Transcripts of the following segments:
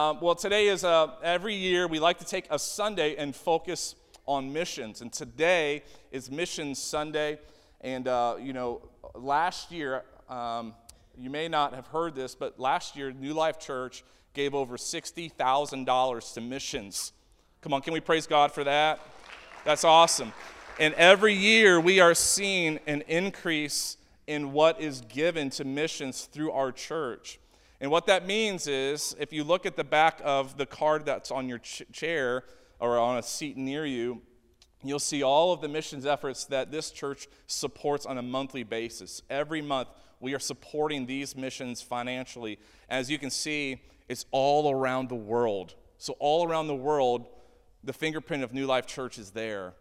Um, well, today is uh, every year we like to take a Sunday and focus on missions. And today is Missions Sunday. And, uh, you know, last year, um, you may not have heard this, but last year, New Life Church gave over $60,000 to missions. Come on, can we praise God for that? That's awesome. And every year, we are seeing an increase in what is given to missions through our church. And what that means is, if you look at the back of the card that's on your ch- chair or on a seat near you, you'll see all of the missions efforts that this church supports on a monthly basis. Every month, we are supporting these missions financially. As you can see, it's all around the world. So, all around the world, the fingerprint of New Life Church is there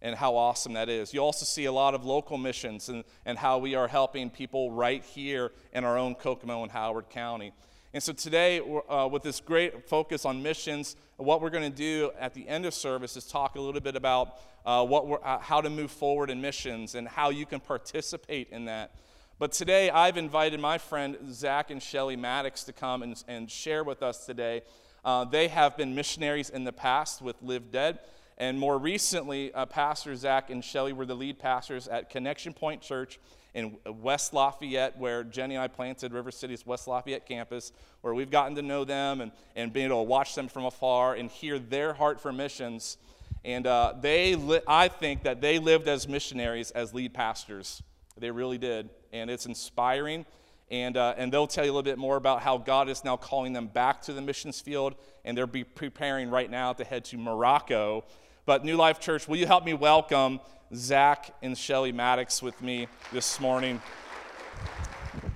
and how awesome that is. You also see a lot of local missions and, and how we are helping people right here in our own Kokomo and Howard County. And so today, uh, with this great focus on missions, what we're going to do at the end of service is talk a little bit about uh, what uh, how to move forward in missions and how you can participate in that. But today, I've invited my friend Zach and Shelly Maddox to come and, and share with us today. Uh, they have been missionaries in the past with Live Dead. And more recently, uh, Pastor Zach and Shelly were the lead pastors at Connection Point Church in West Lafayette, where Jenny and I planted River City's West Lafayette campus, where we've gotten to know them and, and being able to watch them from afar and hear their heart for missions. And uh, they, li- I think that they lived as missionaries, as lead pastors. They really did. And it's inspiring. And, uh, and they'll tell you a little bit more about how God is now calling them back to the missions field. And they're be preparing right now to head to Morocco but New Life Church, will you help me welcome Zach and Shelly Maddox with me this morning?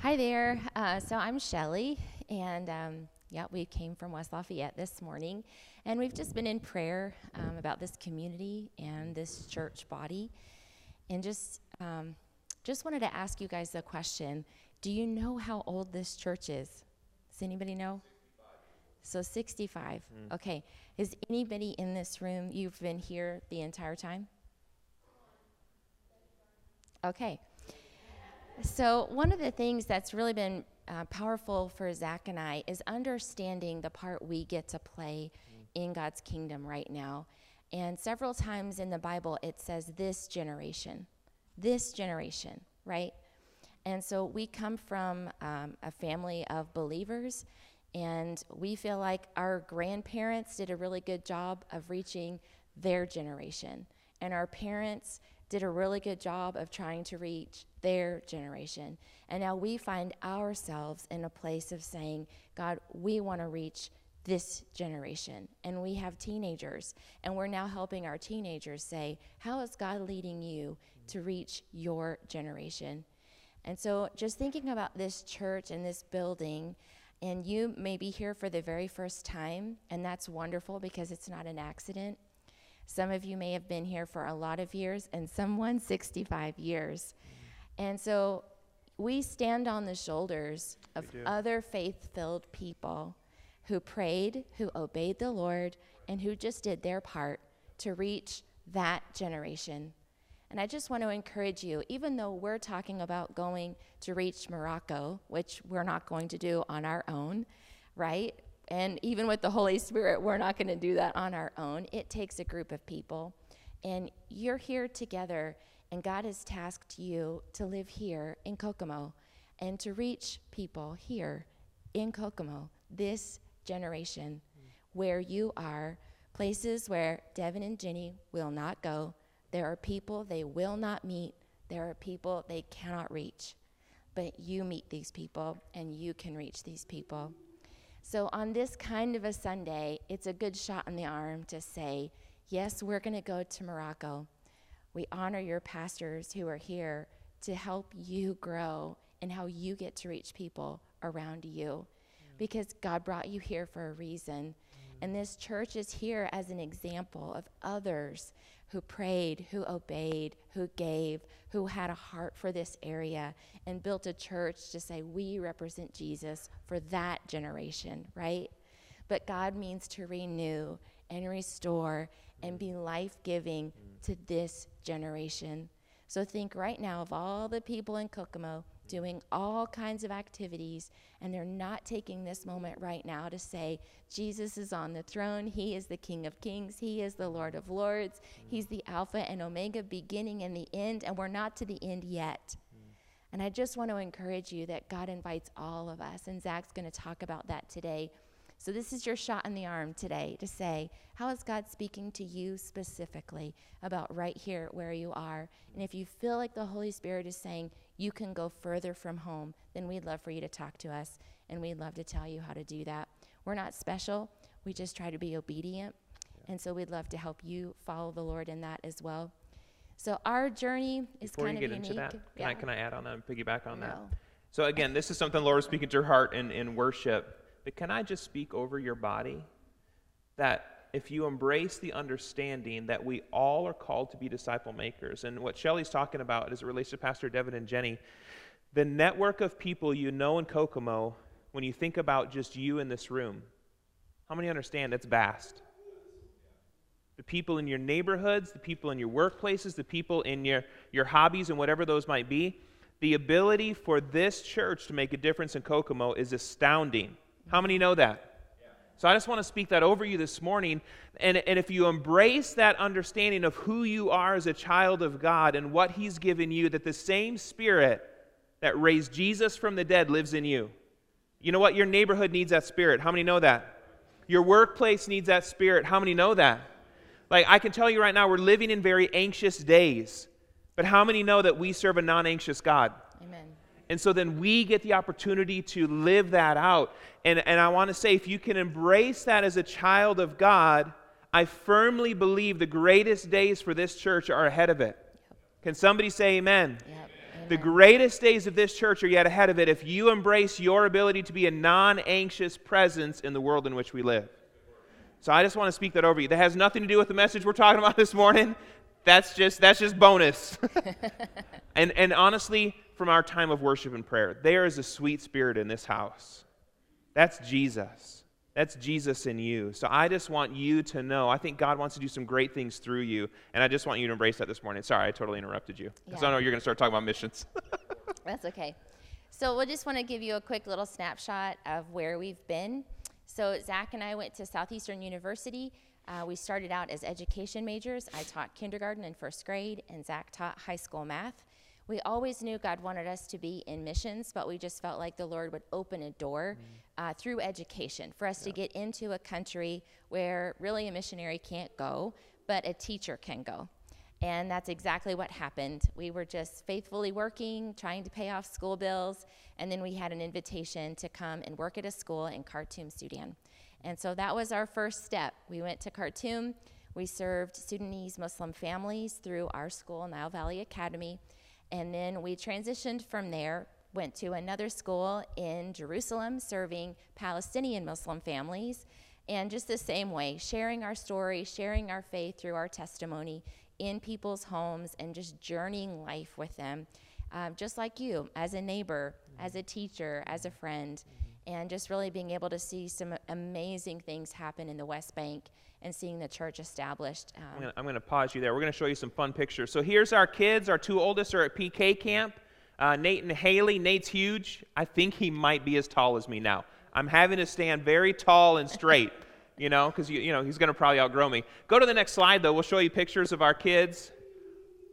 Hi there. Uh, so I'm Shelly, and um, yeah, we came from West Lafayette this morning, and we've just been in prayer um, about this community and this church body, and just um, just wanted to ask you guys a question. Do you know how old this church is? Does anybody know? So 65. Mm. Okay. Is anybody in this room, you've been here the entire time? Okay. So, one of the things that's really been uh, powerful for Zach and I is understanding the part we get to play mm. in God's kingdom right now. And several times in the Bible, it says this generation, this generation, right? And so we come from um, a family of believers and we feel like our grandparents did a really good job of reaching their generation. And our parents did a really good job of trying to reach their generation. And now we find ourselves in a place of saying, God, we want to reach this generation. And we have teenagers, and we're now helping our teenagers say, How is God leading you to reach your generation? And so, just thinking about this church and this building, and you may be here for the very first time, and that's wonderful because it's not an accident. Some of you may have been here for a lot of years, and someone 65 years. And so we stand on the shoulders of other faith filled people who prayed, who obeyed the Lord, and who just did their part to reach that generation and I just want to encourage you, even though we're talking about going to reach Morocco, which we're not going to do on our own, right? And even with the Holy Spirit, we're not going to do that on our own. It takes a group of people. And you're here together, and God has tasked you to live here in Kokomo and to reach people here in Kokomo, this generation, where you are, places where Devin and Jenny will not go there are people they will not meet, there are people they cannot reach. But you meet these people and you can reach these people. So, on this kind of a Sunday, it's a good shot in the arm to say, Yes, we're going to go to Morocco. We honor your pastors who are here to help you grow and how you get to reach people around you. Because God brought you here for a reason. Mm-hmm. And this church is here as an example of others who prayed, who obeyed, who gave, who had a heart for this area, and built a church to say, we represent Jesus for that generation, right? But God means to renew and restore and be life giving mm. to this generation. So think right now of all the people in Kokomo doing all kinds of activities, and they're not taking this moment right now to say, Jesus is on the throne. He is the King of Kings. He is the Lord of Lords. He's the Alpha and Omega, beginning and the end, and we're not to the end yet. And I just want to encourage you that God invites all of us, and Zach's going to talk about that today. So, this is your shot in the arm today to say, How is God speaking to you specifically about right here where you are? And if you feel like the Holy Spirit is saying you can go further from home, then we'd love for you to talk to us, and we'd love to tell you how to do that. We're not special, we just try to be obedient. And so, we'd love to help you follow the Lord in that as well. So our journey is Before kind you of get unique. into that, can, yeah. I, can I add on that and piggyback on that? So, again, this is something the Lord is speaking to your heart in, in worship. But can I just speak over your body? That if you embrace the understanding that we all are called to be disciple makers, and what Shelly's talking about as it relates to Pastor Devin and Jenny, the network of people you know in Kokomo, when you think about just you in this room, how many understand it's vast? the people in your neighborhoods, the people in your workplaces, the people in your, your hobbies and whatever those might be. The ability for this church to make a difference in Kokomo is astounding. How many know that? So I just want to speak that over you this morning. And, and if you embrace that understanding of who you are as a child of God and what He's given you, that the same Spirit that raised Jesus from the dead lives in you. You know what? Your neighborhood needs that Spirit. How many know that? Your workplace needs that Spirit. How many know that? Like, I can tell you right now, we're living in very anxious days. But how many know that we serve a non anxious God? Amen. And so then we get the opportunity to live that out. And, and I want to say, if you can embrace that as a child of God, I firmly believe the greatest days for this church are ahead of it. Can somebody say amen? Yep. The greatest days of this church are yet ahead of it if you embrace your ability to be a non anxious presence in the world in which we live. So I just want to speak that over you. That has nothing to do with the message we're talking about this morning. That's just that's just bonus. and and honestly, from our time of worship and prayer, there is a sweet spirit in this house. That's Jesus. That's Jesus in you. So I just want you to know. I think God wants to do some great things through you, and I just want you to embrace that this morning. Sorry, I totally interrupted you. Because I Yeah. know you're going to start talking about missions. That's okay. So we'll just want to give you a quick little snapshot of where we've been. So Zach and I went to Southeastern University. Uh, we started out as education majors. I taught kindergarten and first grade, and Zach taught high school math. We always knew God wanted us to be in missions, but we just felt like the Lord would open a door uh, through education for us to get into a country where really a missionary can't go, but a teacher can go. And that's exactly what happened. We were just faithfully working, trying to pay off school bills, and then we had an invitation to come and work at a school in Khartoum, Sudan. And so that was our first step. We went to Khartoum. We served Sudanese Muslim families through our school, Nile Valley Academy. And then we transitioned from there, went to another school in Jerusalem serving Palestinian Muslim families. And just the same way, sharing our story, sharing our faith through our testimony in people's homes and just journeying life with them, um, just like you, as a neighbor, as a teacher, as a friend, and just really being able to see some amazing things happen in the West Bank and seeing the church established. I'm Um, I'm gonna pause you there. We're gonna show you some fun pictures. So here's our kids. Our two oldest are at PK camp. Uh, Nate and Haley. Nate's huge. I think he might be as tall as me now. I'm having to stand very tall and straight, you know, because you, you know he's gonna probably outgrow me. Go to the next slide though. We'll show you pictures of our kids.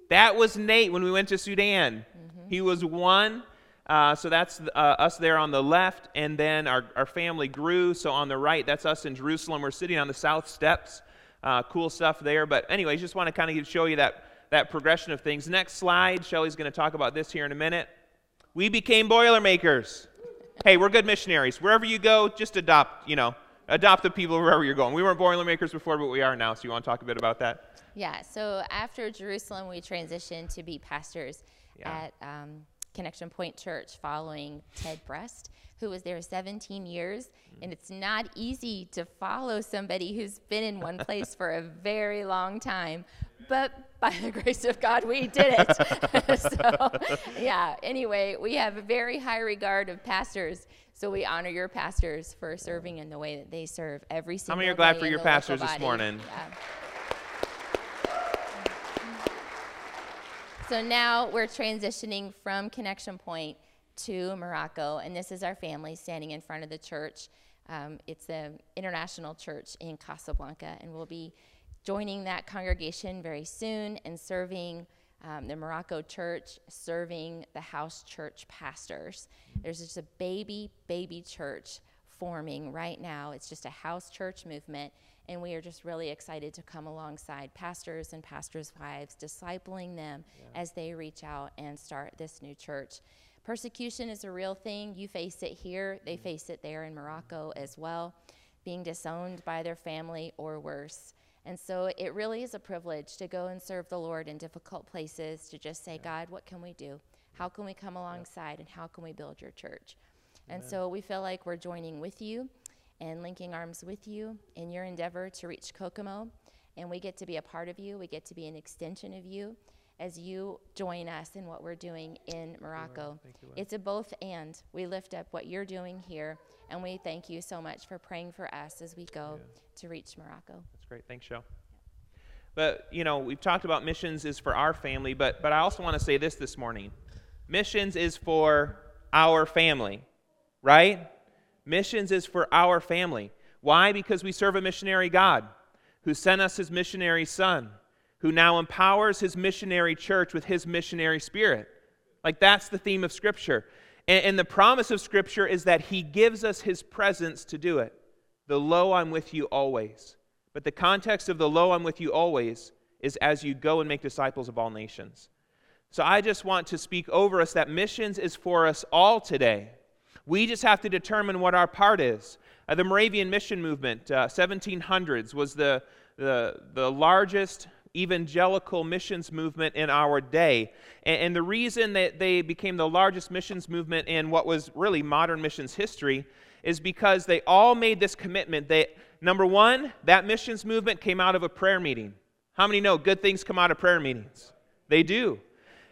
That was Nate when we went to Sudan. He was one. Uh, so that's uh, us there on the left, and then our, our family grew. So on the right, that's us in Jerusalem. We're sitting on the south steps. Uh, cool stuff there. But anyways, just want to kind of show you that, that progression of things. Next slide, Shelly's going to talk about this here in a minute. We became Boilermakers. hey, we're good missionaries. Wherever you go, just adopt, you know, adopt the people wherever you're going. We weren't Boilermakers before, but we are now. So you want to talk a bit about that? Yeah, so after Jerusalem, we transitioned to be pastors Yeah. at um, Connection Point Church following Ted Brest, who was there 17 years. Mm. And it's not easy to follow somebody who's been in one place for a very long time. But by the grace of God, we did it. so, yeah, anyway, we have a very high regard of pastors. So we honor your pastors for serving in the way that they serve every single time. How many are glad for your pastors this morning? Yeah. So now we're transitioning from Connection Point to Morocco, and this is our family standing in front of the church. Um, it's an International Church in Casablanca, and we'll be joining that congregation very soon and serving um, the Morocco church, serving the house church pastors. There's just a baby, baby church forming right now. It's just a house church movement, and we are just really excited to come alongside pastors and pastors' wives, discipling them yeah. as they reach out and start this new church. Persecution is a real thing. You face it here, they mm-hmm. face it there in Morocco as well, being disowned by their family or worse. And so it really is a privilege to go and serve the Lord in difficult places, to just say, yeah. God, what can we do? How can we come alongside yeah. and how can we build your church? Amen. And so we feel like we're joining with you and linking arms with you in your endeavor to reach Kokomo. And we get to be a part of you, we get to be an extension of you as you join us in what we're doing in Morocco. You, it's a both and. We lift up what you're doing here, and we thank you so much for praying for us as we go yeah. to reach Morocco. That's great. Thanks, Shell. But, you know, we've talked about missions is for our family, but, but I also want to say this this morning. Missions is for our family, right? Missions is for our family. Why? Because we serve a missionary God who sent us his missionary son who now empowers his missionary church with his missionary spirit. Like that's the theme of Scripture. And, and, the promise of Scripture is that he gives us his presence to do it. The lo, I'm with you always. But the context of the lo, I'm with you always is as you go and make disciples of all nations. So I just want to speak over us that missions is for us all today. We just have to determine what our part is. Uh, the Moravian mission movement, uh, 1700s, was the, the, the largest evangelical missions movement in our day. And, and, the reason that they became the largest missions movement in what was really modern missions history is because they all made this commitment that, number one, that missions movement came out of a prayer meeting. How many know good things come out of prayer meetings? They do.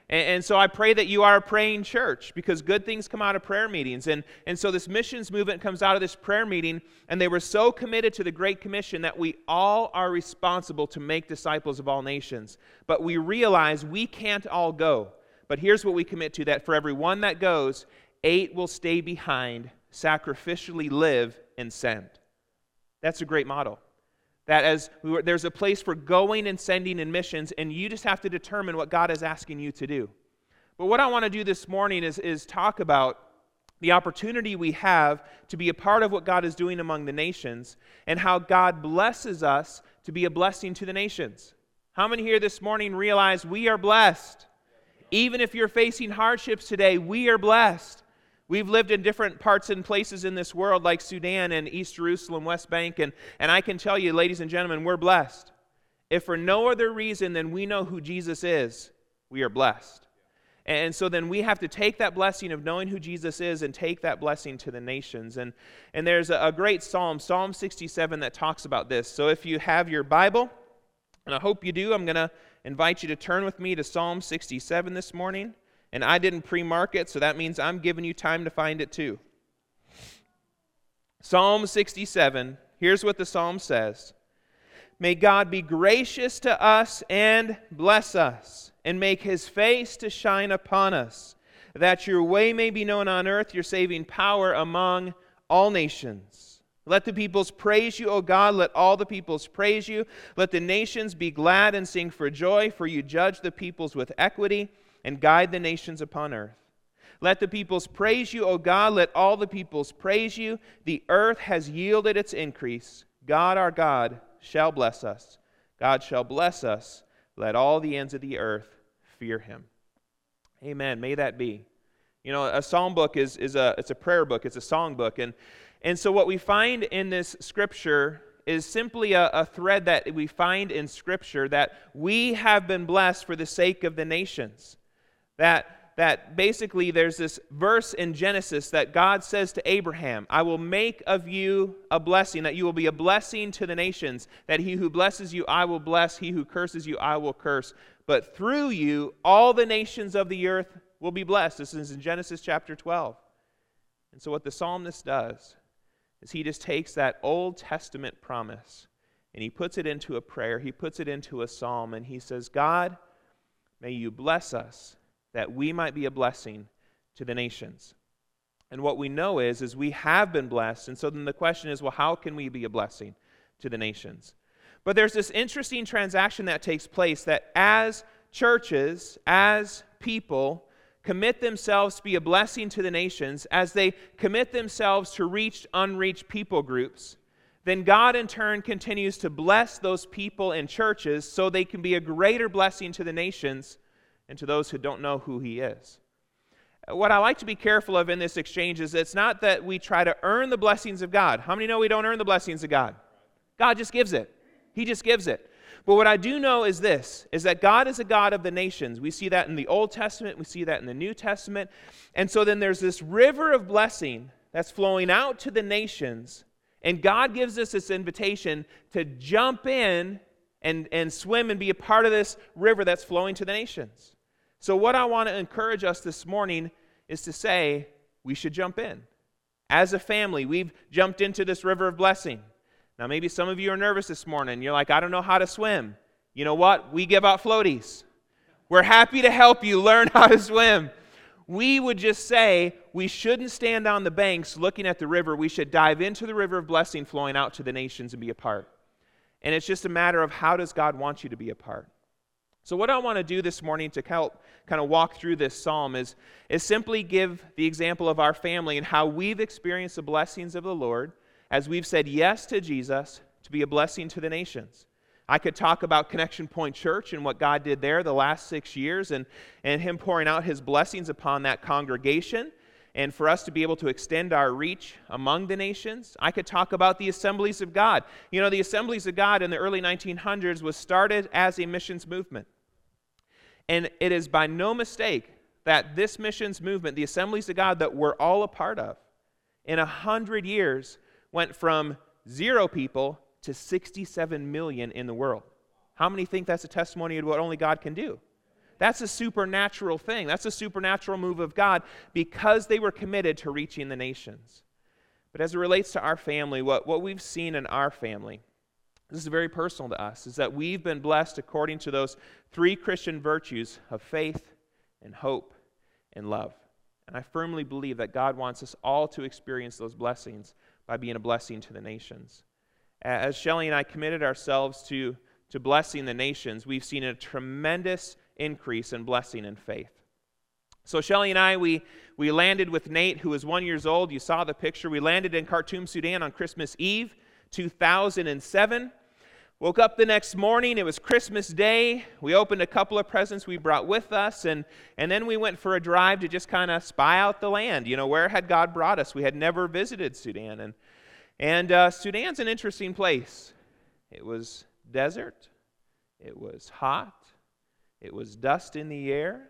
And, and, so I pray that you are a praying church because good things come out of prayer meetings. And, and so this missions movement comes out of this prayer meeting, and they were so committed to the Great Commission that we all are responsible to make disciples of all nations. But we realize we can't all go. But here's what we commit to that for every one that goes, eight will stay behind, sacrificially live, and send. That's a great model. That as we there's a place for going and sending and missions, and you just have to determine what God is asking you to do. But what I want to do this morning is, is talk about the opportunity we have to be a part of what God is doing among the nations and how God blesses us to be a blessing to the nations. How many here this morning realize we are blessed? Even if you're facing hardships today, we are blessed. We've lived in different parts and places in this world, like Sudan and East Jerusalem, West Bank, and, and I can tell you, ladies and gentlemen, we're blessed. If for no other reason than we know who Jesus is, we are blessed. And so then we have to take that blessing of knowing who Jesus is and take that blessing to the nations. And, and there's a, a great psalm, Psalm 67, that talks about this. So if you have your Bible, and I hope you do, I'm going to invite you to turn with me to Psalm 67 this morning. And I didn't pre mark it, so that means I'm giving you time to find it too. Psalm 67, here's what the psalm says May God be gracious to us and bless us, and make his face to shine upon us, that your way may be known on earth, your saving power among all nations. Let the peoples praise you, O God. Let all the peoples praise you. Let the nations be glad and sing for joy, for you judge the peoples with equity and guide the nations upon earth. Let the peoples praise you, O God. Let all the peoples praise you. The earth has yielded its increase. God our God shall bless us. God shall bless us. Let all the ends of the earth fear him. Amen. May that be. You know, a psalm book is, is a, it's a prayer book, it's a song book. And, and so, what we find in this scripture is simply a, a thread that we find in scripture that we have been blessed for the sake of the nations. That, that basically there's this verse in Genesis that God says to Abraham, I will make of you a blessing, that you will be a blessing to the nations, that he who blesses you I will bless, he who curses you I will curse. But through you all the nations of the earth will be blessed. This is in Genesis chapter 12. And so, what the psalmist does is he just takes that Old Testament promise and he puts it into a prayer, he puts it into a psalm, and he says, God, may you bless us that we might be a blessing to the nations. And what we know is, is we have been blessed. And so then the question is, well, how can we be a blessing to the nations? But there's this interesting transaction that takes place that as churches, as people, commit themselves to be a blessing to the nations, as they commit themselves to reach unreached people groups, then God in turn continues to bless those people and churches so they can be a greater blessing to the nations and to those who don't know who He is. What I like to be careful of in this exchange is it's not that we try to earn the blessings of God. How many know we don't earn the blessings of God? God just gives it. He just gives it. But what I do know is this is that God is a God of the nations. We see that in the Old Testament, we see that in the New Testament. And so then there's this river of blessing that's flowing out to the nations. And God gives us this invitation to jump in and, and swim and be a part of this river that's flowing to the nations. So, what I want to encourage us this morning is to say we should jump in. As a family, we've jumped into this river of blessing. Now, maybe some of you are nervous this morning. You're like, I don't know how to swim. You know what? We give out floaties. We're happy to help you learn how to swim. We would just say we shouldn't stand on the banks looking at the river. We should dive into the river of blessing flowing out to the nations and be a part. And it's just a matter of how does God want you to be a part? So, what I want to do this morning to help kind of walk through this psalm is, is simply give the example of our family and how we've experienced the blessings of the Lord as we've said yes to Jesus to be a blessing to the nations. I could talk about Connection Point Church and what God did there the last six years and, and Him pouring out His blessings upon that congregation and for us to be able to extend our reach among the nations. I could talk about the Assemblies of God. You know, the Assemblies of God in the early 1900s was started as a missions movement. And it is by no mistake that this missions movement, the Assemblies of God that we're all a part of, in a hundred years went from zero people to 67 million in the world. How many think that's a testimony of what only God can do? That's a supernatural thing. That's a supernatural move of God because they were committed to reaching the nations. But as it relates to our family, what, what we've seen in our family, this is very personal to us, is that we've been blessed according to those three Christian virtues of faith and hope and love. And I firmly believe that God wants us all to experience those blessings by being a blessing to the nations. As Shelly and I committed ourselves to, to blessing the nations, we've seen a tremendous increase in blessing and faith. So Shelly and I, we, we landed with Nate, who was one years old. You saw the picture. We landed in Khartoum, Sudan on Christmas Eve, 2007. Woke up the next morning, it was Christmas Day. We opened a couple of presents we brought with us, and, and then we went for a drive to just kind of spy out the land. You know, where had God brought us? We had never visited Sudan. And, and uh, Sudan's an interesting place. It was desert, it was hot, it was dust in the air.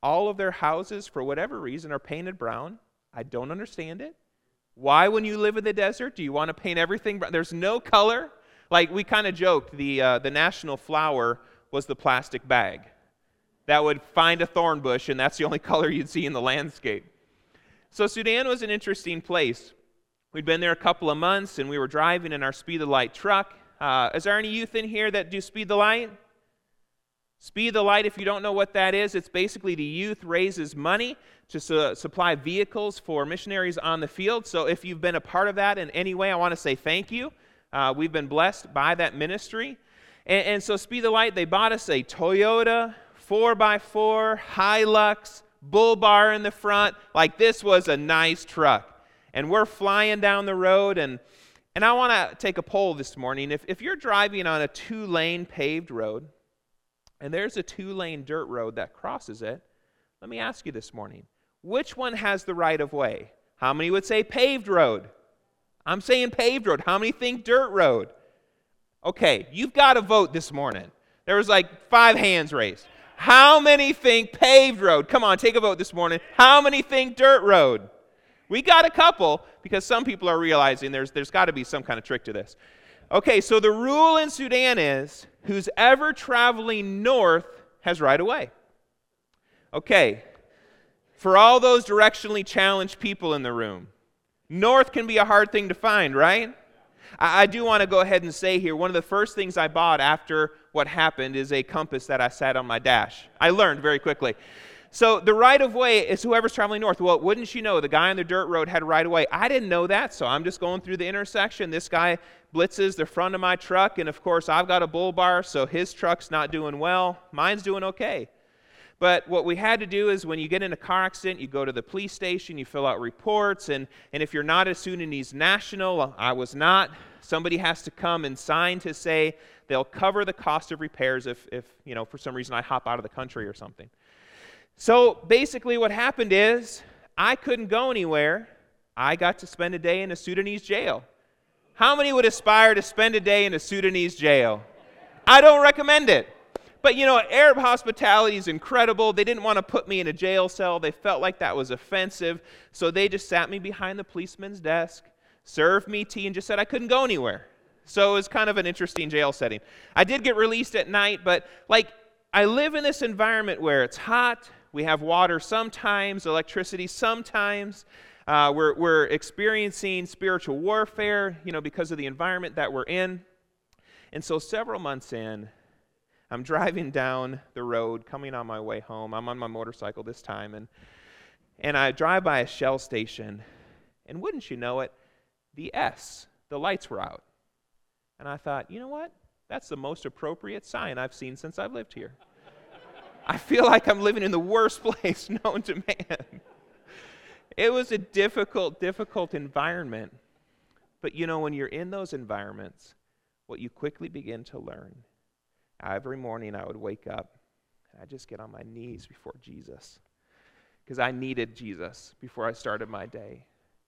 All of their houses, for whatever reason, are painted brown. I don't understand it. Why, when you live in the desert, do you want to paint everything? There's no color. Like we kind of joked, the, uh, the national flower was the plastic bag that would find a thorn bush, and that's the only color you'd see in the landscape. So Sudan was an interesting place. We'd been there a couple of months, and we were driving in our Speed of Light truck. Uh, is there any youth in here that do Speed the Light? Speed the Light, if you don't know what that is, it's basically the youth raises money to su- supply vehicles for missionaries on the field. So if you've been a part of that in any way, I want to say thank you. Uh, we've been blessed by that ministry. And, and, so Speed the Light, they bought us a Toyota 4x4 Hilux, bull bar in the front. Like this was a nice truck. And we're flying down the road and and I want to take a poll this morning. If, if you're driving on a two lane paved road, and there's a two lane dirt road that crosses it, let me ask you this morning which one has the right of way? How many would say paved road? I'm saying paved road. How many think dirt road? Okay, you've got to vote this morning. There was like five hands raised. How many think paved road? Come on, take a vote this morning. How many think dirt road? We got a couple because some people are realizing there's, there's got to be some kind of trick to this. Okay, so the rule in Sudan is who's ever traveling north has right away. Okay, for all those directionally challenged people in the room, north can be a hard thing to find, right? I, I do want to go ahead and say here one of the first things I bought after what happened is a compass that I sat on my dash. I learned very quickly. So the right of way is whoever's traveling north. Well, wouldn't you know, the guy on the dirt road had right of way. I didn't know that, so I'm just going through the intersection. This guy blitzes the front of my truck, and of course, I've got a bull bar, so his truck's not doing well. Mine's doing okay. But what we had to do is when you get in a car accident, you go to the police station, you fill out reports, and, and if you're not a Sudanese national, I was not, somebody has to come and sign to say they'll cover the cost of repairs if, if you know, for some reason I hop out of the country or something. So basically, what happened is I couldn't go anywhere. I got to spend a day in a Sudanese jail. How many would aspire to spend a day in a Sudanese jail? I don't recommend it. But you know, Arab hospitality is incredible. They didn't want to put me in a jail cell. They felt like that was offensive. So they just sat me behind the policeman's desk, served me tea, and just said I couldn't go anywhere. So it was kind of an interesting jail setting. I did get released at night, but like I live in this environment where it's hot, we have water sometimes, electricity sometimes. Uh, we're, we're experiencing spiritual warfare, you know, because of the environment that we're in. And so several months in, I'm driving down the road, coming on my way home. I'm on my motorcycle this time, and, and I drive by a Shell station, and wouldn't you know it, the S, the lights were out. And I thought, you know what? That's the most appropriate sign I've seen since I've lived here. I feel like I'm living in the worst place known to man. it was a difficult, difficult environment. But you know, when you're in those environments, what you quickly begin to learn Every morning I would wake up and I'd just get on my knees before Jesus because I needed Jesus before I started my day.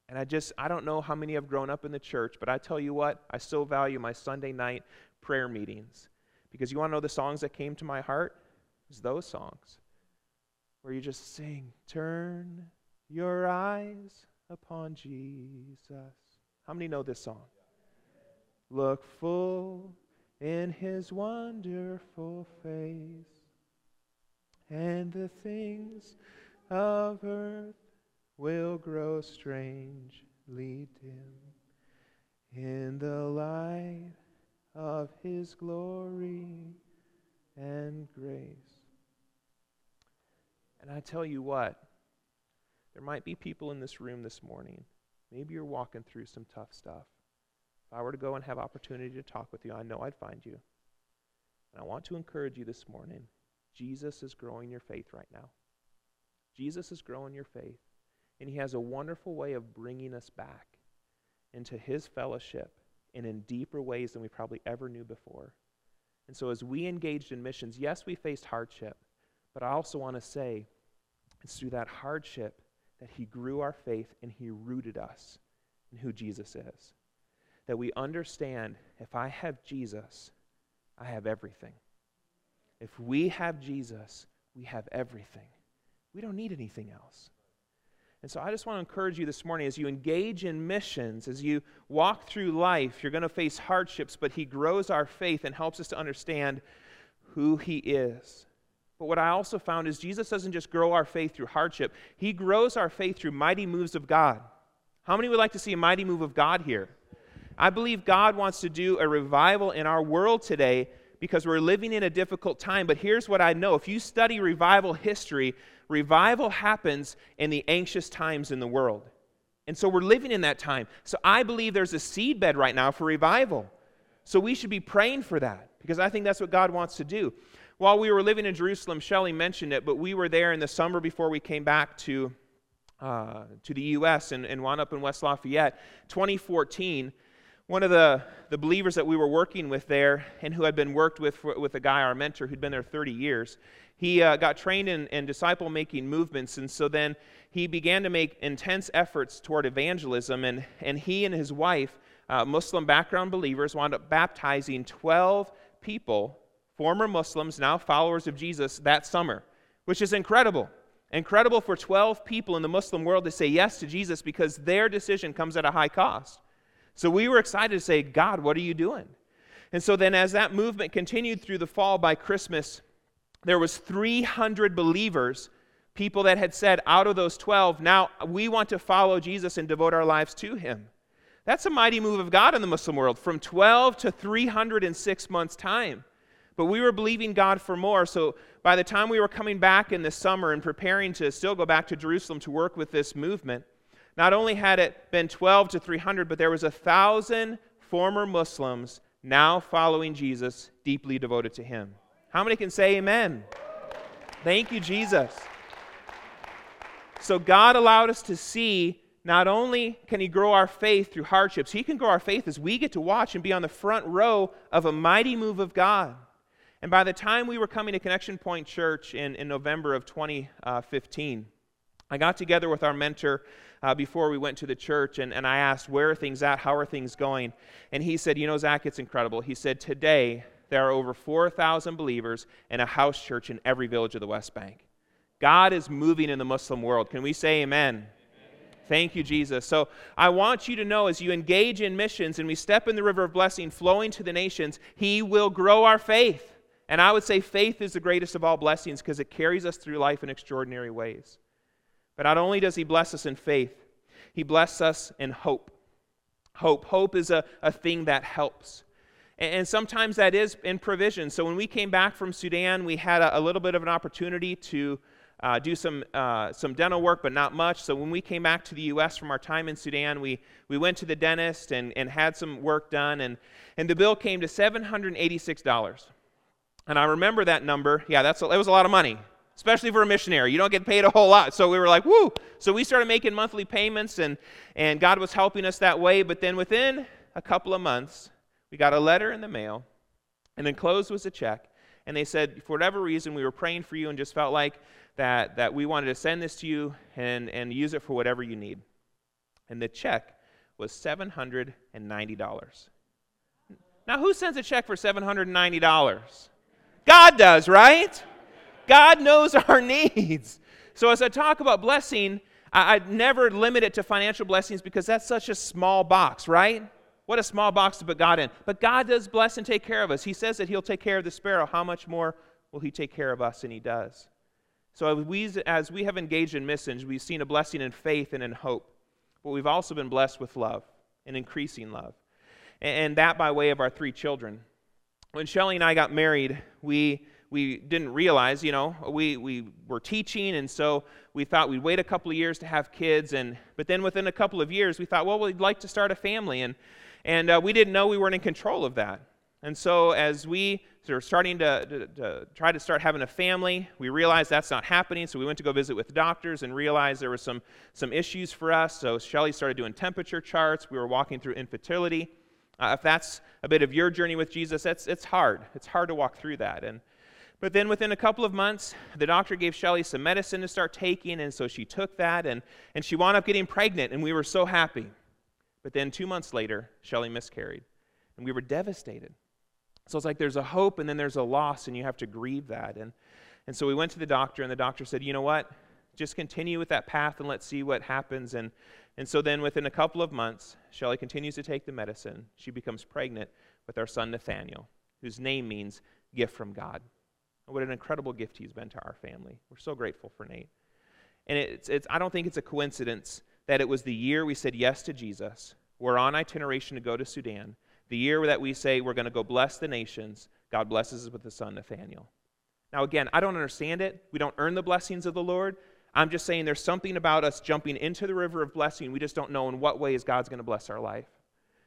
And I just, I don't know how many have grown up in the church, but I tell you what, I still value my Sunday night prayer meetings. Because you want to know the songs that came to my heart? Those songs where you just sing, Turn your eyes upon Jesus. How many know this song? Look full in his wonderful face, and the things of earth will grow strangely dim in the light of his glory and grace. And I tell you what, there might be people in this room this morning. Maybe you're walking through some tough stuff. If I were to go and have opportunity to talk with you, I know I'd find you. And I want to encourage you this morning. Jesus is growing your faith right now. Jesus is growing your faith. And he has a wonderful way of bringing us back into his fellowship and in deeper ways than we probably ever knew before. And so, as we engaged in missions, yes, we faced hardship, but I also want to say it's through that hardship that he grew our faith and he rooted us in who Jesus is that we understand if I have Jesus, I have everything. If we have Jesus, we have everything. We don't need anything else. And so I just want to encourage you this morning as you engage in missions, as you walk through life, you're going to face hardships, but He grows our faith and helps us to understand who He is. But what I also found is Jesus doesn't just grow our faith through hardship, He grows our faith through mighty moves of God. How many would like to see a mighty move of God here? I believe God wants to do a revival in our world today because we're living in a difficult time. But here's what I know if you study revival history, revival happens in the anxious times in the world. And so we're living in that time. So I believe there's a seedbed right now for revival. So we should be praying for that because I think that's what God wants to do. While we were living in Jerusalem, Shelley mentioned it, but we were there in the summer before we came back to, uh, to the U.S. and, and wound up in West Lafayette. 2014, one of the, the believers that we were working with there and who had been worked with with a guy, our mentor, who'd been there 30 years, he uh, got trained in, in disciple making movements. And so then he began to make intense efforts toward evangelism. And, and he and his wife, uh, Muslim background believers, wound up baptizing 12 people, former Muslims, now followers of Jesus, that summer, which is incredible. Incredible for 12 people in the Muslim world to say yes to Jesus because their decision comes at a high cost. So we were excited to say, God, what are you doing? And so then as that movement continued through the fall by Christmas, there was 300 believers, people that had said out of those 12, now we want to follow Jesus and devote our lives to him. That's a mighty move of God in the Muslim world, from 12 to 306 months' time. But we were believing God for more. So by the time we were coming back in the summer and preparing to still go back to Jerusalem to work with this movement, not only had it been 12 to 300, but there was a thousand former Muslims now following Jesus, deeply devoted to him. How many can say amen? Thank you, Jesus. So God allowed us to see not only can He grow our faith through hardships, He can grow our faith as we get to watch and be on the front row of a mighty move of God. And by the time we were coming to Connection Point Church in, in November of 2015, I got together with our mentor uh, before we went to the church and, and I asked, Where are things at? How are things going? And he said, You know, Zach, it's incredible. He said, Today, there are over 4,000 believers in a house church in every village of the West Bank. God is moving in the Muslim world. Can we say amen? Thank you, Jesus. So I want you to know as you engage in missions and we step in the river of blessing flowing to the nations, He will grow our faith. And I would say faith is the greatest of all blessings because it carries us through life in extraordinary ways. But not only does He bless us in faith, He blesses us in hope. Hope. Hope is a, a thing that helps. And, and sometimes that is in provision. So when we came back from Sudan, we had a, a little bit of an opportunity to uh, do some, uh, some dental work, but not much. So when we came back to the U.S. from our time in Sudan, we, we went to the dentist and, and had some work done, and, and the bill came to $786. And I remember that number. Yeah, that's that was a lot of money, especially for a missionary. You don't get paid a whole lot. So we were like, woo. So we started making monthly payments, and, and God was helping us that way. But then within a couple of months, we got a letter in the mail, and enclosed was a check. And they said, for whatever reason, we were praying for you and just felt like that, that we wanted to send this to you and, and use it for whatever you need. And the check was $790. Now, who sends a check for $790? God does, right? God knows our needs. So, as I talk about blessing, I, would never limit it to financial blessings because that's such a small box, right? What a small box to put God in. But God does bless and take care of us. He says that He'll take care of the sparrow. How much more will He take care of us? And He does. So as we, as we have engaged in missions, we've seen a blessing in faith and in hope. But we've also been blessed with love and increasing love. And, and that by way of our three children. When Shelly and I got married, we we didn't realize, you know, we, we were teaching, and so we thought we'd wait a couple of years to have kids. And, but then within a couple of years, we thought, well, we'd like to start a family. And, and uh, we didn't know we weren't in control of that. And so, as we were starting to, to, to, try to start having a family, we realized that's not happening. So, we went to go visit with doctors and realized there were some, some issues for us. So, Shelly started doing temperature charts. We were walking through infertility. Uh, if that's a bit of your journey with Jesus, that's, it's hard. It's hard to walk through that. And, but then within a couple of months, the doctor gave Shelly some medicine to start taking. And so she took that, and, and she wound up getting pregnant, and we were so happy. But then two months later, Shelly miscarried, and we were devastated. So it's like there's a hope and then there's a loss, and you have to grieve that. And, and so we went to the doctor, and the doctor said, You know what? Just continue with that path and let's see what happens. And, and so then within a couple of months, Shelly continues to take the medicine. She becomes pregnant with our son Nathaniel, whose name means gift from God. What an incredible gift he's been to our family. We're so grateful for Nate. And it's, it's, I don't think it's a coincidence that it was the year we said yes to Jesus. We're on itineration to go to Sudan. The year that we say we're going to go bless the nations, God blesses us with the son Nathaniel. Now, again, I don't understand it. We don't earn the blessings of the Lord. I'm just saying there's something about us jumping into the river of blessing. We just don't know in what ways God's going to bless our life.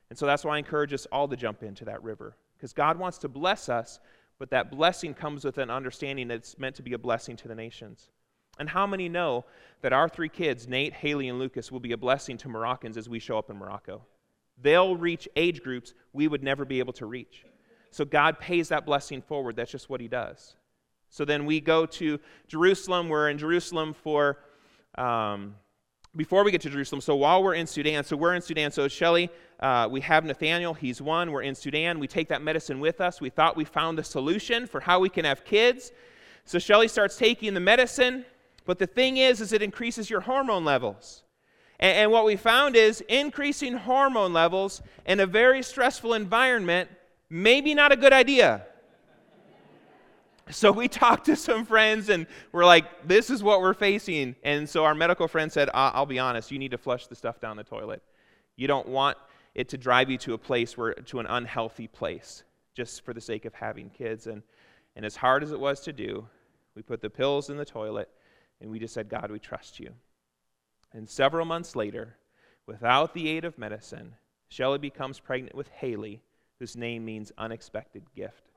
And so that's why I encourage us all to jump into that river. Because God wants to bless us, but that blessing comes with an understanding that it's meant to be a blessing to the nations. And how many know that our three kids, Nate, Haley, and Lucas, will be a blessing to Moroccans as we show up in Morocco? They'll reach age groups we would never be able to reach. So God pays that blessing forward. That's just what He does. So then we go to Jerusalem. We're in Jerusalem for, um, before we get to Jerusalem, so while we're in Sudan, so we're in Sudan. So Shelly, uh, we have Nathaniel. He's one. We're in Sudan. We take that medicine with us. We thought we found the solution for how we can have kids. So Shelly starts taking the medicine. But the thing is, is it increases your hormone levels. And, and what we found is increasing hormone levels in a very stressful environment maybe not a good idea. So we talked to some friends and we're like, this is what we're facing. And so our medical friend said, I'll be honest, you need to flush the stuff down the toilet. You don't want it to drive you to a place where, to an unhealthy place, just for the sake of having kids. And, and as hard as it was to do, We put the pills in the toilet, and we just said, God, we trust you. And several months later, without the aid of medicine, Shelley becomes pregnant with Haley, whose name means unexpected gift.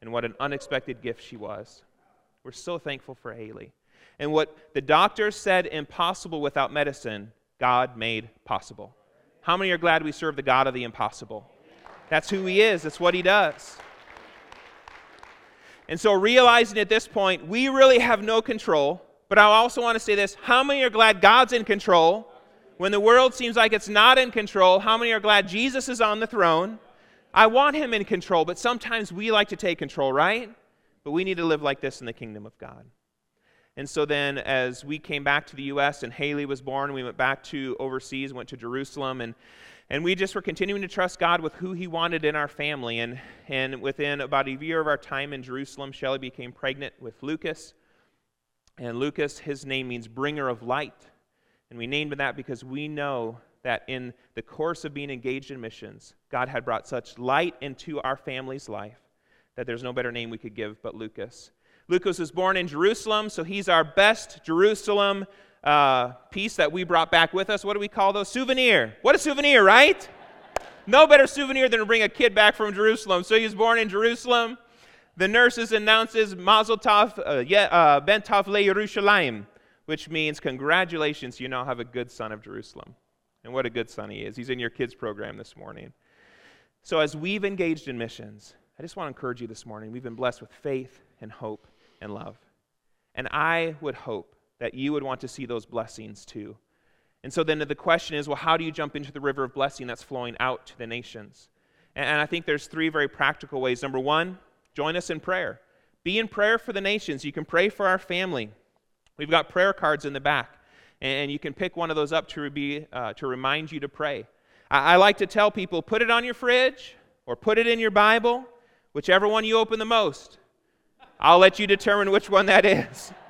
And what an unexpected gift she was. We're so thankful for Haley. And what the doctors said impossible without medicine, God made possible. How many are glad we serve the God of the impossible? That's who He is, that's what He does. And so, realizing at this point, we really have no control. But I also want to say this how many are glad God's in control? When the world seems like it's not in control, how many are glad Jesus is on the throne? I want him in control, but sometimes we like to take control, right? But we need to live like this in the kingdom of God. And so then, as we came back to the U.S. and Haley was born, we went back to overseas, went to Jerusalem, and and we just were continuing to trust God with who He wanted in our family. And, and within about a year of our time in Jerusalem, Shelley became pregnant with Lucas. And Lucas, his name means bringer of light. And we named him that because we know that in the course of being engaged in missions, God had brought such light into our family's life that there's no better name we could give but Lucas. Lucas was born in Jerusalem, so he's our best Jerusalem uh, piece that we brought back with us. What do we call those? Souvenir. What a souvenir, right? No better souvenir than to bring a kid back from Jerusalem. So he was born in Jerusalem. The nurses announces Mazel Tov, uh, uh, Ben Tov Le Yerushalayim, which means congratulations, you now have a good son of Jerusalem. And what a good son he is. He's in your kids program this morning. So as we've engaged in missions, I just want to encourage you this morning. We've been blessed with faith and hope and love. And I would hope that you would want to see those blessings too. And so then the question is well, how do you jump into the river of blessing that's flowing out to the nations? And I think there's three very practical ways. Number one, join us in prayer. Be in prayer for the nations. You can pray for our family. We've got prayer cards in the back, and you can pick one of those up to, be, uh, to remind you to pray. I, I like to tell people put it on your fridge or put it in your Bible, whichever one you open the most. I'll let you determine which one that is.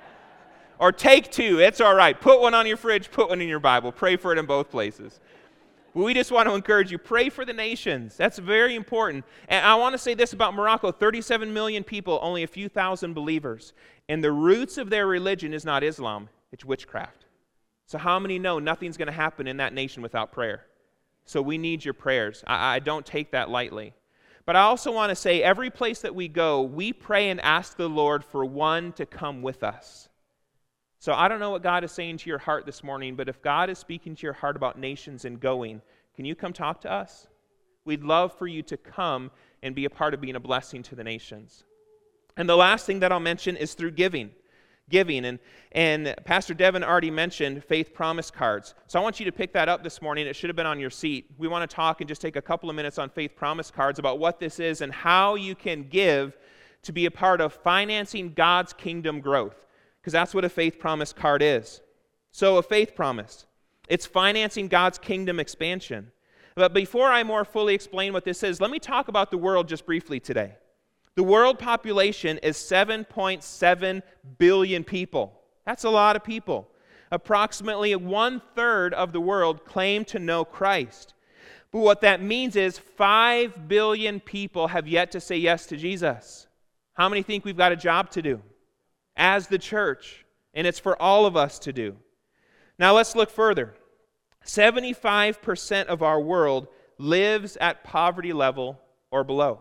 Or take two, it's all right. Put one on your fridge, put one in your Bible. Pray for it in both places. we just want to encourage you pray for the nations. That's very important. And I want to say this about Morocco 37 million people, only a few thousand believers. And the roots of their religion is not Islam, it's witchcraft. So, how many know nothing's going to happen in that nation without prayer? So, we need your prayers. I, I don't take that lightly. But I also want to say every place that we go, we pray and ask the Lord for one to come with us. So I don't know what God is saying to your heart this morning, but if God is speaking to your heart about nations and going, can you come talk to us? We'd love for you to come and be a part of being a blessing to the nations. And the last thing that I'll mention is through giving. Giving. And, and Pastor Devin already mentioned faith promise cards. So I want you to pick that up this morning. It should have been on your seat. We want to talk and just take a couple of minutes on faith promise cards about what this is and how you can give to be a part of financing God's kingdom growth because that's what a faith promise card is. So, a faith promise, it's financing God's kingdom expansion. But before I more fully explain what this is, let me talk about the world just briefly today. The world population is 7.7 billion people. That's a lot of people. Approximately one third of the world claim to know Christ. But what that means is 5 billion people have yet to say yes to Jesus. How many think we've got a job to do? as the church, and it's for all of us to do. Now let's look further. 75% of our world lives at poverty level or below.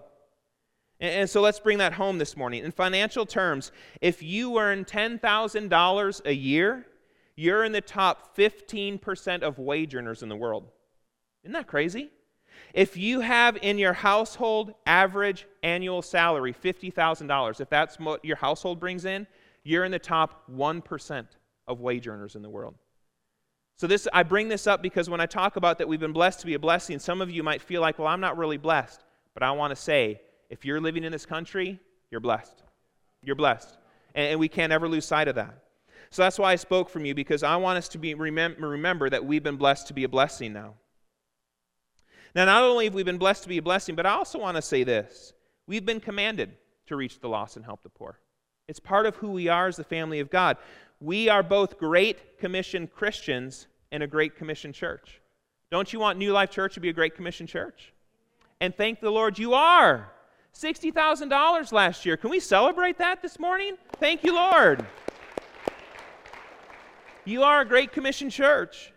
And, so let's bring that home this morning. In financial terms, if you earn $10,000 a year, you're in the top 15% of wage earners in the world. Isn't that crazy? If you have in your household average annual salary $50,000, if that's what your household brings in, you're in the top 1% of wage earners in the world. So this I bring this up because when I talk about that we've been blessed to be a blessing, some of you might feel like, well, I'm not really blessed. But I want to say, if you're living in this country, you're blessed. You're blessed. And, and we can't ever lose sight of that. So that's why I spoke from you, because I want us to be remem- remember that we've been blessed to be a blessing now. Now, not only have we been blessed to be a blessing, but I also want to say this. We've been commanded to reach the lost and help the poor. It's part of who we are as the family of God. We are both Great Commission Christians and a Great Commission church. Don't you want New Life Church to be a Great Commission church? And thank the Lord you are. $60,000 last year. Can we celebrate that this morning? Thank you, Lord. You are a Great Commission church.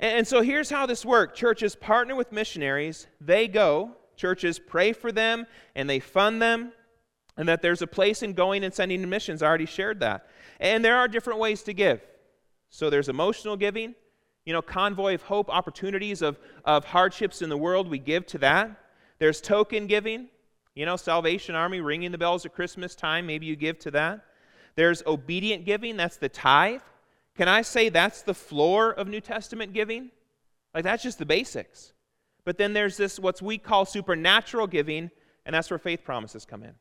And so here's how this works churches partner with missionaries, they go, churches pray for them, and they fund them, and that there's a place in going and sending to missions. I already shared that. And there are different ways to give. So there's emotional giving, you know, convoy of hope, opportunities of, of hardships in the world, we give to that. There's token giving, you know, Salvation Army ringing the bells at Christmas time, maybe you give to that. There's obedient giving, that's the tithe. Can I say that's the floor of New Testament giving? Like, that's just the basics. But then there's this, what we call supernatural giving, and that's where faith promises come in.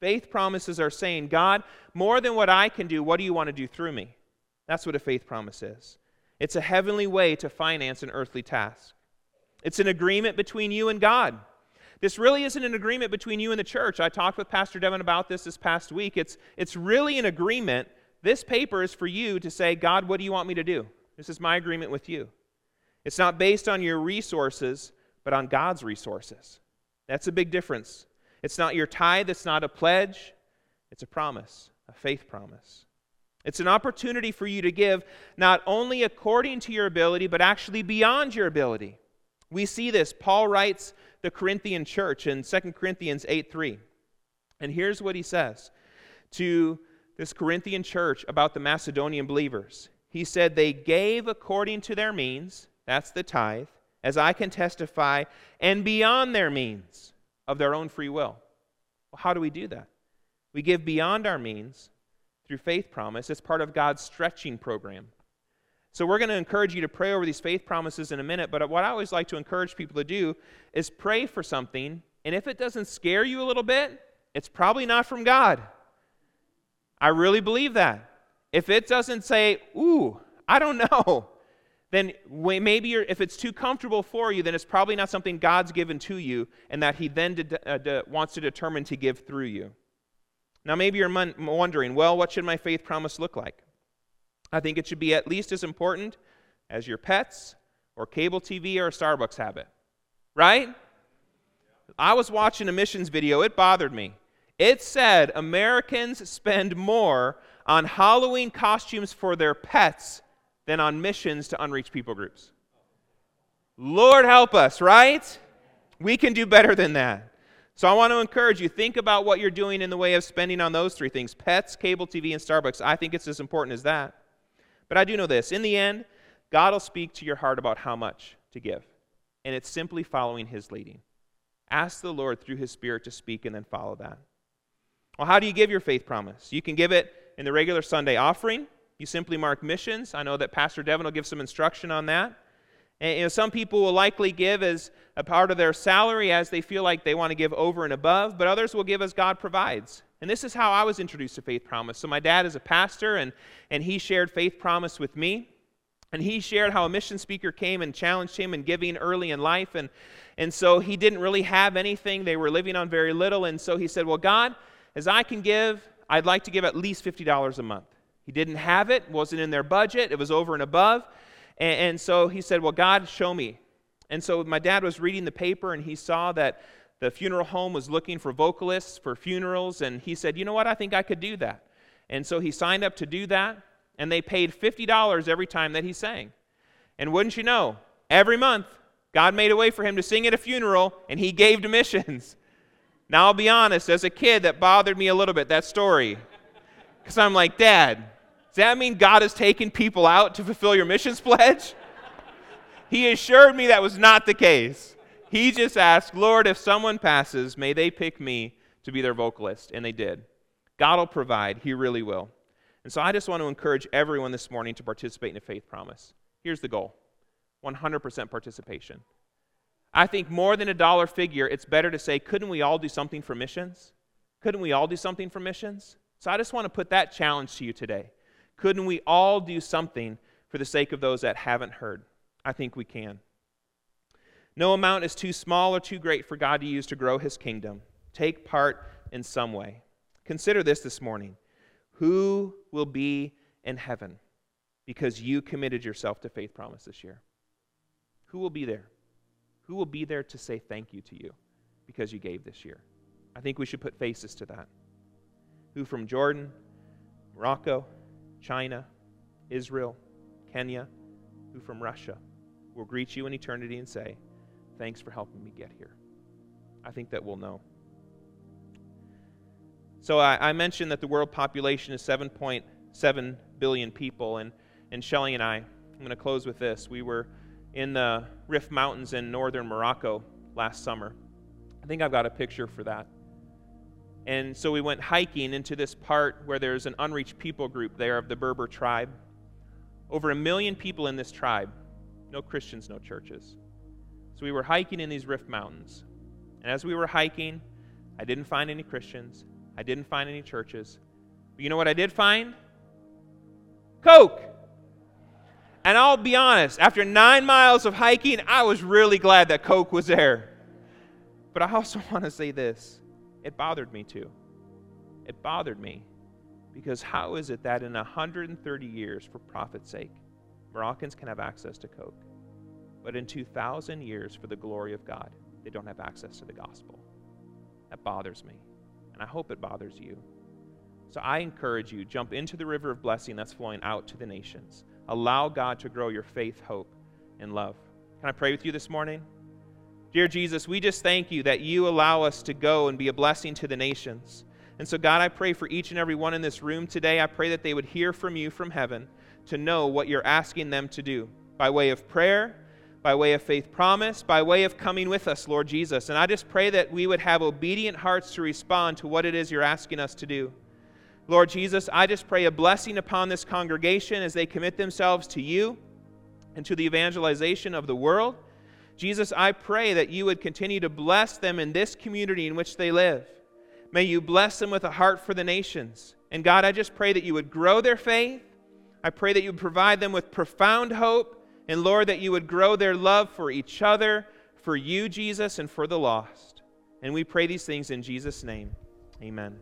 Faith promises are saying, God, more than what I can do, what do you want to do through me? That's what a faith promise is. It's a heavenly way to finance an earthly task. It's an agreement between you and God. This really isn't an agreement between you and the church. I talked with Pastor Devin about this this past week. It's, it's really an agreement this paper is for you to say, God, what do you want me to do? This is my agreement with you. It's not based on your resources, but on God's resources. That's a big difference. It's not your tithe, it's not a pledge, it's a promise, a faith promise. It's an opportunity for you to give not only according to your ability, but actually beyond your ability. We see this. Paul writes the Corinthian church in 2 Corinthians 8 3. And here's what he says to this Corinthian church about the Macedonian believers. He said, They gave according to their means, that's the tithe, as I can testify, and beyond their means of their own free will. Well, how do we do that? We give beyond our means through faith promise. It's part of God's stretching program. So we're going to encourage you to pray over these faith promises in a minute, but what I always like to encourage people to do is pray for something, and if it doesn't scare you a little bit, it's probably not from God. I really believe that. If it doesn't say, ooh, I don't know, then maybe if it's too comfortable for you, then it's probably not something God's given to you and that He then de- uh, de- wants to determine to give through you. Now, maybe you're wondering, well, what should my faith promise look like? I think it should be at least as important as your pets or cable TV or a Starbucks habit, right? I was watching a missions video, it bothered me. It said Americans spend more on Halloween costumes for their pets than on missions to unreached people groups. Lord help us, right? We can do better than that. So I want to encourage you think about what you're doing in the way of spending on those three things pets, cable TV, and Starbucks. I think it's as important as that. But I do know this in the end, God will speak to your heart about how much to give. And it's simply following His leading. Ask the Lord through His Spirit to speak and then follow that. Well, how do you give your faith promise? You can give it in the regular Sunday offering. You simply mark missions. I know that Pastor Devin will give some instruction on that. And you know, some people will likely give as a part of their salary as they feel like they want to give over and above, but others will give as God provides. And this is how I was introduced to Faith Promise. So my dad is a pastor, and, and he shared Faith Promise with me. And he shared how a mission speaker came and challenged him in giving early in life. And, and so he didn't really have anything. They were living on very little. And so he said, Well, God, as I can give, I'd like to give at least $50 a month. He didn't have it, wasn't in their budget, it was over and above. And, and, so he said, Well, God, show me. And so my dad was reading the paper and he saw that the funeral home was looking for vocalists for funerals. And he said, You know what? I think I could do that. And so he signed up to do that. And they paid $50 every time that he sang. And wouldn't you know, every month, God made a way for him to sing at a funeral and he gave to missions. Now, I'll be honest, as a kid, that bothered me a little bit, that story. Because I'm like, Dad, does that mean God has taken people out to fulfill your missions pledge? he assured me that was not the case. He just asked, Lord, if someone passes, may they pick me to be their vocalist. And they did. God will provide, He really will. And so I just want to encourage everyone this morning to participate in a faith promise. Here's the goal 100% participation. I think more than a dollar figure, it's better to say, couldn't we all do something for missions? Couldn't we all do something for missions? So I just want to put that challenge to you today. Couldn't we all do something for the sake of those that haven't heard? I think we can. No amount is too small or too great for God to use to grow his kingdom. Take part in some way. Consider this this morning. Who will be in heaven because you committed yourself to faith promise this year? Who will be there? Who will be there to say thank you to you because you gave this year? I think we should put faces to that. Who from Jordan, Morocco, China, Israel, Kenya, who from Russia will greet you in eternity and say, Thanks for helping me get here. I think that we'll know. So I, I mentioned that the world population is 7.7 billion people, and, and Shelly and I, I'm going to close with this. We were in the Rif Mountains in northern Morocco last summer. I think I've got a picture for that. And so we went hiking into this part where there's an unreached people group there of the Berber tribe. Over a million people in this tribe. No Christians, no churches. So we were hiking in these Rif Mountains. And as we were hiking, I didn't find any Christians. I didn't find any churches. But you know what I did find? Coke. And I'll be honest, after nine miles of hiking, I was really glad that Coke was there. But I also want to say this it bothered me too. It bothered me because how is it that in 130 years, for profit's sake, Moroccans can have access to Coke, but in 2,000 years, for the glory of God, they don't have access to the gospel? That bothers me, and I hope it bothers you. So I encourage you jump into the river of blessing that's flowing out to the nations. Allow God to grow your faith, hope, and love. Can I pray with you this morning? Dear Jesus, we just thank you that you allow us to go and be a blessing to the nations. And so, God, I pray for each and every one in this room today. I pray that they would hear from you from heaven to know what you're asking them to do by way of prayer, by way of faith promise, by way of coming with us, Lord Jesus. And I just pray that we would have obedient hearts to respond to what it is you're asking us to do. Lord Jesus, I just pray a blessing upon this congregation as they commit themselves to you and to the evangelization of the world. Jesus, I pray that you would continue to bless them in this community in which they live. May you bless them with a heart for the nations. And God, I just pray that you would grow their faith. I pray that you would provide them with profound hope. And Lord, that you would grow their love for each other, for you, Jesus, and for the lost. And we pray these things in Jesus' name. Amen.